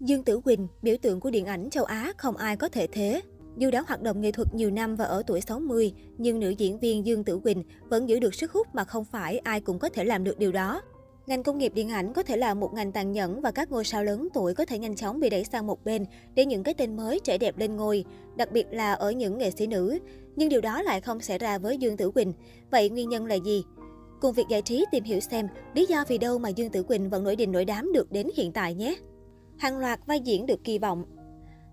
Dương Tử Quỳnh, biểu tượng của điện ảnh châu Á không ai có thể thế. Dù đã hoạt động nghệ thuật nhiều năm và ở tuổi 60, nhưng nữ diễn viên Dương Tử Quỳnh vẫn giữ được sức hút mà không phải ai cũng có thể làm được điều đó. Ngành công nghiệp điện ảnh có thể là một ngành tàn nhẫn và các ngôi sao lớn tuổi có thể nhanh chóng bị đẩy sang một bên để những cái tên mới trẻ đẹp lên ngôi, đặc biệt là ở những nghệ sĩ nữ. Nhưng điều đó lại không xảy ra với Dương Tử Quỳnh. Vậy nguyên nhân là gì? Cùng việc giải trí tìm hiểu xem lý do vì đâu mà Dương Tử Quỳnh vẫn nổi đình nổi đám được đến hiện tại nhé. Hàng loạt vai diễn được kỳ vọng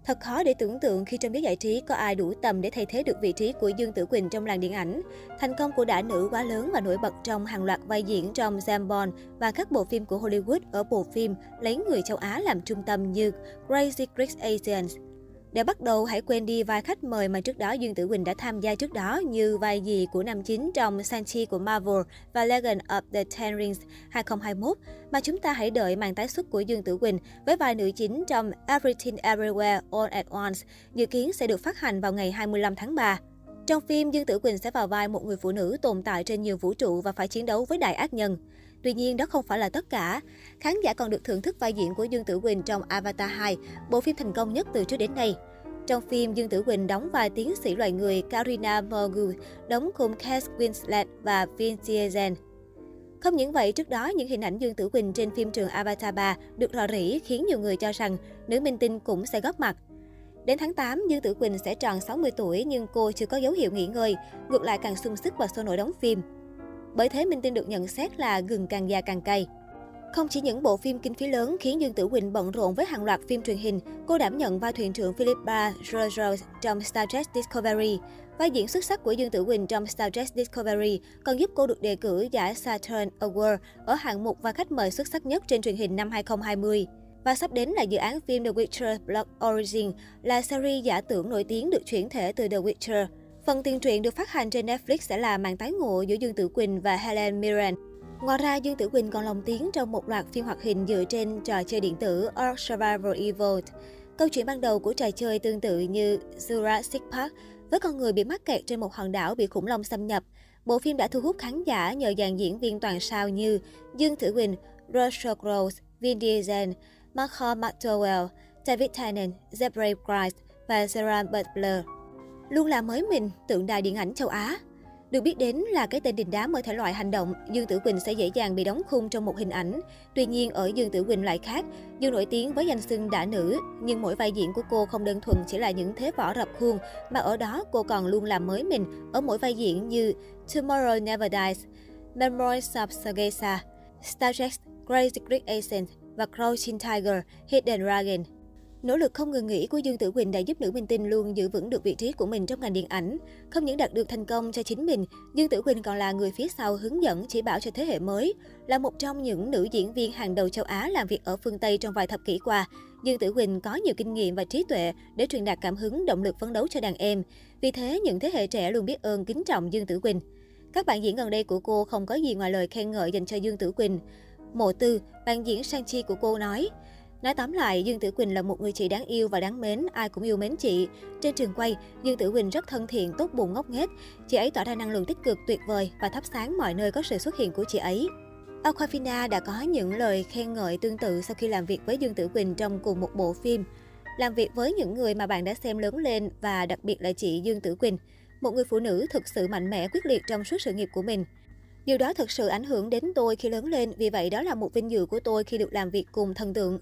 Thật khó để tưởng tượng khi trong giới giải trí có ai đủ tầm để thay thế được vị trí của Dương Tử Quỳnh trong làng điện ảnh. Thành công của đã nữ quá lớn và nổi bật trong hàng loạt vai diễn trong James Bond và các bộ phim của Hollywood ở bộ phim lấy người châu Á làm trung tâm như Crazy Rich Asians, để bắt đầu, hãy quên đi vai khách mời mà trước đó Dương Tử Quỳnh đã tham gia trước đó như vai gì của năm chính trong Sanchi của Marvel và Legend of the Ten Rings 2021, mà chúng ta hãy đợi màn tái xuất của Dương Tử Quỳnh với vai nữ chính trong Everything Everywhere All at Once, dự kiến sẽ được phát hành vào ngày 25 tháng 3. Trong phim, Dương Tử Quỳnh sẽ vào vai một người phụ nữ tồn tại trên nhiều vũ trụ và phải chiến đấu với đại ác nhân. Tuy nhiên, đó không phải là tất cả. Khán giả còn được thưởng thức vai diễn của Dương Tử Quỳnh trong Avatar 2, bộ phim thành công nhất từ trước đến nay. Trong phim, Dương Tử Quỳnh đóng vai tiến sĩ loài người Karina Morgul, đóng cùng Kate Winslet và Vin Diesel. Không những vậy, trước đó những hình ảnh Dương Tử Quỳnh trên phim trường Avatar 3 được rò rỉ khiến nhiều người cho rằng nữ minh tinh cũng sẽ góp mặt. Đến tháng 8, Dương Tử Quỳnh sẽ tròn 60 tuổi nhưng cô chưa có dấu hiệu nghỉ ngơi, ngược lại càng sung sức và sôi nổi đóng phim. Bởi thế Minh Tinh được nhận xét là gừng càng già càng cay. Không chỉ những bộ phim kinh phí lớn khiến Dương Tử Quỳnh bận rộn với hàng loạt phim truyền hình, cô đảm nhận vai thuyền trưởng Philippa Rogers trong Star Trek Discovery. Vai diễn xuất sắc của Dương Tử Quỳnh trong Star Trek Discovery còn giúp cô được đề cử giải Saturn Award ở hạng mục và khách mời xuất sắc nhất trên truyền hình năm 2020. Và sắp đến là dự án phim The Witcher Blood Origin, là series giả tưởng nổi tiếng được chuyển thể từ The Witcher. Phần tiền truyện được phát hành trên Netflix sẽ là màn tái ngộ giữa Dương Tử Quỳnh và Helen Mirren. Ngoài ra, Dương Tử Quỳnh còn lồng tiếng trong một loạt phim hoạt hình dựa trên trò chơi điện tử Ark Survival Evolved. Câu chuyện ban đầu của trò chơi tương tự như Jurassic Park, với con người bị mắc kẹt trên một hòn đảo bị khủng long xâm nhập. Bộ phim đã thu hút khán giả nhờ dàn diễn viên toàn sao như Dương Tử Quỳnh, Russell Crowe, Vin Diesel, Malcolm McDowell, David Tennant, Zebra Price và Sarah Butler. Luôn là mới mình, tượng đài điện ảnh châu Á. Được biết đến là cái tên đình đám ở thể loại hành động, Dương Tử Quỳnh sẽ dễ dàng bị đóng khung trong một hình ảnh. Tuy nhiên, ở Dương Tử Quỳnh lại khác. Dương nổi tiếng với danh xưng đã nữ, nhưng mỗi vai diễn của cô không đơn thuần chỉ là những thế võ rập khuôn, mà ở đó cô còn luôn làm mới mình ở mỗi vai diễn như Tomorrow Never Dies, Memories of Sagesa, Star Trek, Crazy Great Asians và Crouching Tiger, Hidden Dragon. Nỗ lực không ngừng nghỉ của Dương Tử Quỳnh đã giúp nữ minh tinh luôn giữ vững được vị trí của mình trong ngành điện ảnh. Không những đạt được thành công cho chính mình, Dương Tử Quỳnh còn là người phía sau hướng dẫn chỉ bảo cho thế hệ mới. Là một trong những nữ diễn viên hàng đầu châu Á làm việc ở phương Tây trong vài thập kỷ qua, Dương Tử Quỳnh có nhiều kinh nghiệm và trí tuệ để truyền đạt cảm hứng, động lực phấn đấu cho đàn em. Vì thế, những thế hệ trẻ luôn biết ơn kính trọng Dương Tử Quỳnh. Các bạn diễn gần đây của cô không có gì ngoài lời khen ngợi dành cho Dương Tử Quỳnh. Mộ Tư, bạn diễn Sang Chi của cô nói, Nói tóm lại, Dương Tử Quỳnh là một người chị đáng yêu và đáng mến, ai cũng yêu mến chị. Trên trường quay, Dương Tử Quỳnh rất thân thiện, tốt bụng ngốc nghếch. Chị ấy tỏa ra năng lượng tích cực tuyệt vời và thắp sáng mọi nơi có sự xuất hiện của chị ấy. Aquafina đã có những lời khen ngợi tương tự sau khi làm việc với Dương Tử Quỳnh trong cùng một bộ phim. Làm việc với những người mà bạn đã xem lớn lên và đặc biệt là chị Dương Tử Quỳnh, một người phụ nữ thực sự mạnh mẽ quyết liệt trong suốt sự nghiệp của mình. Điều đó thực sự ảnh hưởng đến tôi khi lớn lên, vì vậy đó là một vinh dự của tôi khi được làm việc cùng thần tượng.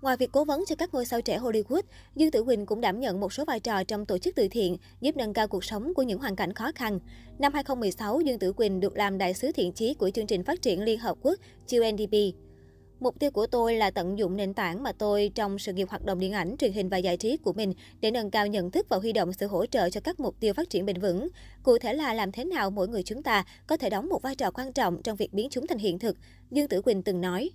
Ngoài việc cố vấn cho các ngôi sao trẻ Hollywood, Dương Tử Quỳnh cũng đảm nhận một số vai trò trong tổ chức từ thiện, giúp nâng cao cuộc sống của những hoàn cảnh khó khăn. Năm 2016, Dương Tử Quỳnh được làm đại sứ thiện chí của chương trình phát triển Liên Hợp Quốc UNDP. Mục tiêu của tôi là tận dụng nền tảng mà tôi trong sự nghiệp hoạt động điện ảnh, truyền hình và giải trí của mình để nâng cao nhận thức và huy động sự hỗ trợ cho các mục tiêu phát triển bền vững. Cụ thể là làm thế nào mỗi người chúng ta có thể đóng một vai trò quan trọng trong việc biến chúng thành hiện thực, Dương Tử Quỳnh từng nói.